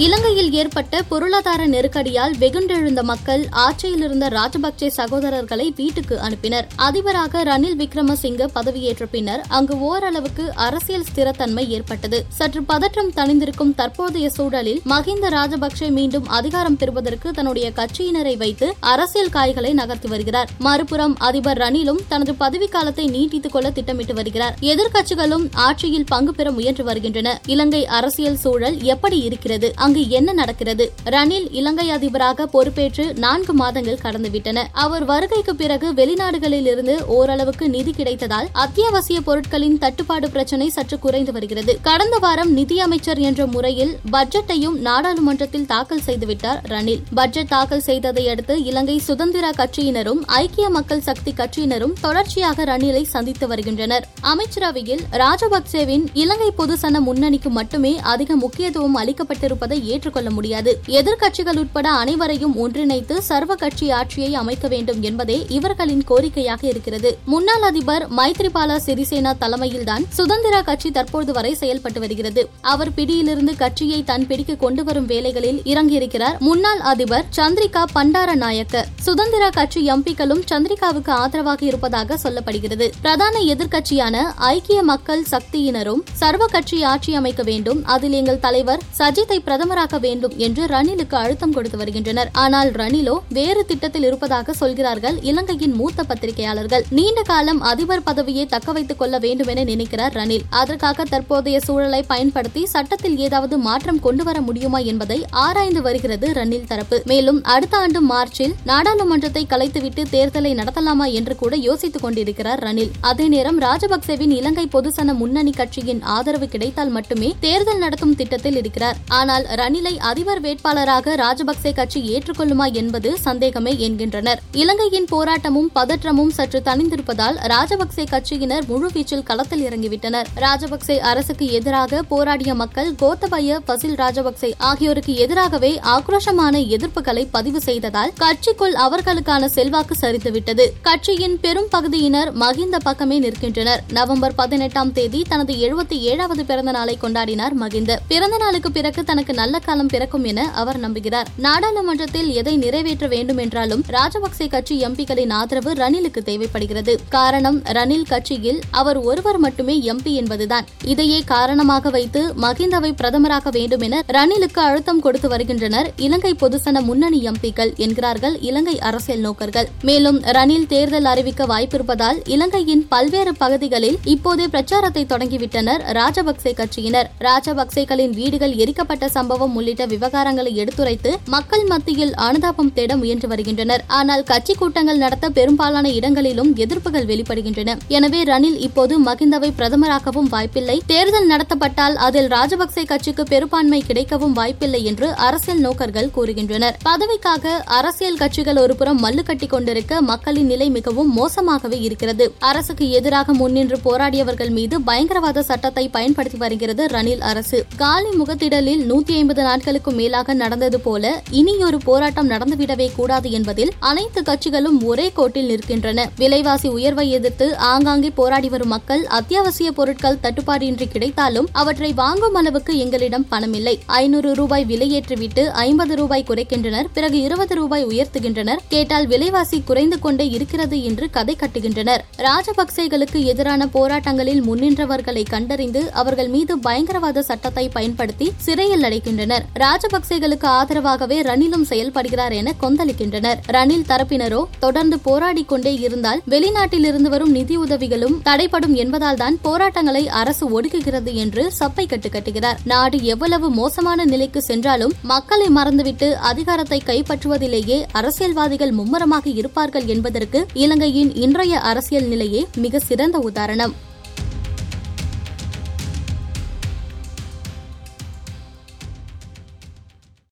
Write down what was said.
இலங்கையில் ஏற்பட்ட பொருளாதார நெருக்கடியால் வெகுண்டெழுந்த மக்கள் ஆட்சியிலிருந்த ராஜபக்சே சகோதரர்களை வீட்டுக்கு அனுப்பினர். அதிபராக ரணில் விக்ரமசிங்க பதவியேற்ற பின்னர் அங்கு ஓரளவுக்கு அரசியல் ஸ்திரத்தன்மை ஏற்பட்டது. சற்று பதற்றம் தணிந்திருக்கும் தற்போதைய சூழலில் மஹிந்த ராஜபக்சே மீண்டும் அதிகாரம் பெறுவதற்கு தன்னுடைய கட்சியினரை வைத்து அரசியல் காய்களை நகர்த்தி வருகிறார். மறுபுறம் அதிபர் ரணிலும் தனது பதவிக்காலத்தை நீட்டித்துக் கொள்ள திட்டமிட்டு வருகிறார். எதிர்க்கட்சிகளும் ஆட்சியில் பங்கு பெற முயன்று வருகின்றன. இலங்கை அரசியல் சூழல் எப்படி இருக்கிறது? அங்கு என்ன நடக்கிறது? ரணில் இலங்கை அதிபராக பொறுப்பேற்று நான்கு மாதங்கள் கடந்துவிட்டன. அவர் வருகைக்கு பிறகு வெளிநாடுகளில் இருந்து ஓரளவுக்கு நிதி கிடைத்ததால் அத்தியாவசிய பொருட்களின் தட்டுப்பாடு பிரச்சினை சற்று குறைந்து வருகிறது. கடந்த வாரம் நிதியமைச்சர் என்ற முறையில் பட்ஜெட்டையும் நாடாளுமன்றத்தில் தாக்கல் செய்துவிட்டார் ரணில். பட்ஜெட் தாக்கல் செய்ததை அடுத்து இலங்கை சுதந்திர கட்சியினரும் ஐக்கிய மக்கள் சக்தி கட்சியினரும் தொடர்ச்சியாக ரணிலை சந்தித்து வருகின்றனர். அமைச்சரவையில் ராஜபக்சேவின் இலங்கை பொதுசன முன்னணிக்கு மட்டுமே அதிக முக்கியத்துவம் அளிக்கப்பட்டிருப்பதை ஏற்றுக்கொள்ள முடியாது. எதிர்க்கட்சிகள் உட்பட அனைவரையும் ஒன்றிணைத்து சர்வ கட்சி ஆட்சியை அமைக்க வேண்டும் என்பதே இவர்களின் கோரிக்கையாக இருக்கிறது. முன்னாள் அதிபர் மைத்ரிபால சிறிசேனா தலைமையில்தான் சுதந்திர கட்சி தற்போது வரை செயல்பட்டு வருகிறது. அவர் பிடியிலிருந்து கட்சியை தன் பிடிக்கு கொண்டு வரும் வேலைகளில் இறங்கியிருக்கிறார். முன்னாள் அதிபர் சந்திரிகா பண்டார நாயக்க சுதந்திர கட்சி எம்பிக்களும் சந்திரிகாவுக்கு ஆதரவாக இருப்பதாக சொல்லப்படுகிறது. பிரதான எதிர்க்கட்சியான ஐக்கிய மக்கள் சக்தியினரும் சர்வ கட்சி ஆட்சி அமைக்க வேண்டும். அதில் எங்கள் தலைவர் சஜித்தை பிரதமர் பிரதமராக்க வேண்டும் என்று ரணிலுக்கு அழுத்தம் கொடுத்து வருகின்றனர். ஆனால் ரணிலோ வேறு திட்டத்தில் இருப்பதாக சொல்கிறார்கள் இலங்கையின் மூத்த பத்திரிகையாளர்கள். நீண்ட காலம் அதிபர் பதவியை தக்க வைத்துக் கொள்ள வேண்டும் என நினைக்கிறார் ரணில். அதற்காக தற்போதைய சூழலை பயன்படுத்தி சட்டத்தில் ஏதாவது மாற்றம் கொண்டு வர முடியுமா என்பதை ஆராய்ந்து வருகிறது ரணில் தரப்பு. மேலும் அடுத்த ஆண்டு மார்ச்சில் நாடாளுமன்றத்தை கலைத்துவிட்டு தேர்தலை நடத்தலாமா என்று கூட யோசித்துக் கொண்டிருக்கிறார் ரணில். அதே நேரம் ராஜபக்சேவின் இலங்கை பொதுசன முன்னணி கட்சியின் ஆதரவு கிடைத்தால் மட்டுமே தேர்தல் நடத்தும் திட்டத்தில் இருக்கிறார். ஆனால் ரணிலை அதிபர் வேட்பாளராக ராஜபக்சே கட்சி ஏற்றுக்கொள்ளுமா என்பது சந்தேகமே என்கின்றனர். இலங்கையின் போராட்டமும் பதற்றமும் சற்று தணிந்திருப்பதால் ராஜபக்சே கட்சியினர் முழுவீச்சில் களத்தில் இறங்கிவிட்டனர். ராஜபக்சே அரசுக்கு எதிராக போராடிய மக்கள் கோத்தபய பசில் ராஜபக்சே ஆகியோருக்கு எதிராகவே ஆக்ரோஷமான எதிர்ப்புகளை பதிவு செய்ததால் கட்சிக்குள் அவர்களுக்கான செல்வாக்கு சரிந்துவிட்டது. கட்சியின் பெரும் பகுதியினர் மகிந்த பக்கமே நிற்கின்றனர். நவம்பர் பதினெட்டாம் தேதி தனது எழுபத்தி ஏழாவது பிறந்த நாளை கொண்டாடினார் மகிந்த. பிறந்த நாளுக்கு பிறகு தனக்கு நல்ல காலம் பிறக்கும் என அவர் நம்புகிறார். நாடாளுமன்றத்தில் எதை நிறைவேற்ற வேண்டும் என்றாலும் ராஜபக்சே கட்சி எம்பிகளின் ஆதரவு ரணிலுக்கு தேவைப்படுகிறது. காரணம் ரணில் கட்சியில் அவர் ஒருவர் மட்டுமே எம்பி என்பதுதான். இதையே காரணமாக வைத்து மகிந்தவை பிரதமராக வேண்டும் என ரணிலுக்கு அழுத்தம் கொடுத்து வருகின்றனர் இலங்கை பொதுசன முன்னணி எம்பிக்கள் என்கிறார்கள் இலங்கை அரசியல் நோக்கர்கள். மேலும் ரணில் தேர்தல் அறிவிக்க வாய்ப்பிருப்பதால் இலங்கையின் பல்வேறு பகுதிகளில் இப்போதே பிரச்சாரத்தை தொடங்கிவிட்டனர் ராஜபக்சே கட்சியினர். ராஜபக்சேக்களின் வீடுகள் எரிக்கப்பட்ட சம்பவம் உள்ளிட்ட விவகாரங்களை எடுத்துரைத்து மக்கள் மத்தியில் அனுதாபம் தேட முயன்று வருகின்றனர். ஆனால் கட்சி கூட்டங்கள் நடத்த பெரும்பாலான இடங்களிலும் எதிர்ப்புகள் வெளிப்படுகின்றன. எனவே ரணில் இப்போது மகிந்தவை பிரதமராக்கவும் வாய்ப்பில்லை. தேர்தல் நடத்தப்பட்டால் அதில் ராஜபக்சே கட்சிக்கு பெரும்பான்மை கிடைக்கவும் வாய்ப்பில்லை என்று அரசியல் நோக்கர்கள் கூறுகின்றனர். பதவிக்காக அரசியல் கட்சிகள் ஒருபுறம் மல்லு கட்டி கொண்டிருக்க மக்களின் நிலை மிகவும் மோசமாகவே இருக்கிறது. அரசுக்கு எதிராக முன்னின்று போராடியவர்கள் மீது பயங்கரவாத சட்டத்தை பயன்படுத்தி வருகிறது ரணில் அரசு. காலி முகத்திடலில் நூத்தி ஐம்பது நாட்களுக்கும் மேலாக நடந்தது போல இனியொரு போராட்டம் நடந்துவிடவே கூடாது என்பதில் அனைத்து கட்சிகளும் ஒரே கோட்டில் நிற்கின்றன. விலைவாசி உயர்வை எதிர்த்து ஆங்காங்கே போராடி வரும் மக்கள் அத்தியாவசிய பொருட்கள் தட்டுப்பாடின்றி கிடைத்தாலும் அவற்றை வாங்கும் அளவுக்கு எங்களிடம் பணமில்லை. ஐநூறு ரூபாய் விலையேற்றிவிட்டு ஐம்பது ரூபாய் குறைக்கின்றனர். பிறகு இருபது ரூபாய் உயர்த்துகின்றனர். கேட்டால் விலைவாசி குறைந்து கொண்டே இருக்கிறது என்று கதை கட்டுகின்றனர். ராஜபக்சேகளுக்கு எதிரான போராட்டங்களில் முன்னின்றவர்களை கண்டறிந்து அவர்கள் மீது பயங்கரவாத சட்டத்தை பயன்படுத்தி சிறையில் அடைக்கின்றனர் ராஜபக்சேகளுக்கு ஆதரவாகவே ரணிலும் செயல்படுகிறார் என கொந்தளிக்கின்றனர். ரணில் தரப்பினரோ தொடர்ந்து போராடி கொண்டே இருந்தால் வெளிநாட்டில் இருந்து வரும் நிதியுதவிகளும் தடைப்படும் என்பதால் தான் போராட்டங்களை அரசு ஒடுக்குகிறது என்று சப்பை கட்டு கட்டுகிறார். நாடு எவ்வளவு மோசமான நிலைக்கு சென்றாலும் மக்களை மறந்துவிட்டு அதிகாரத்தை கைப்பற்றுவதிலேயே அரசியல்வாதிகள் மும்முரமாக இருப்பார்கள் என்பதற்கு இலங்கையின் இன்றைய அரசியல் நிலையே மிக சிறந்த உதாரணம்.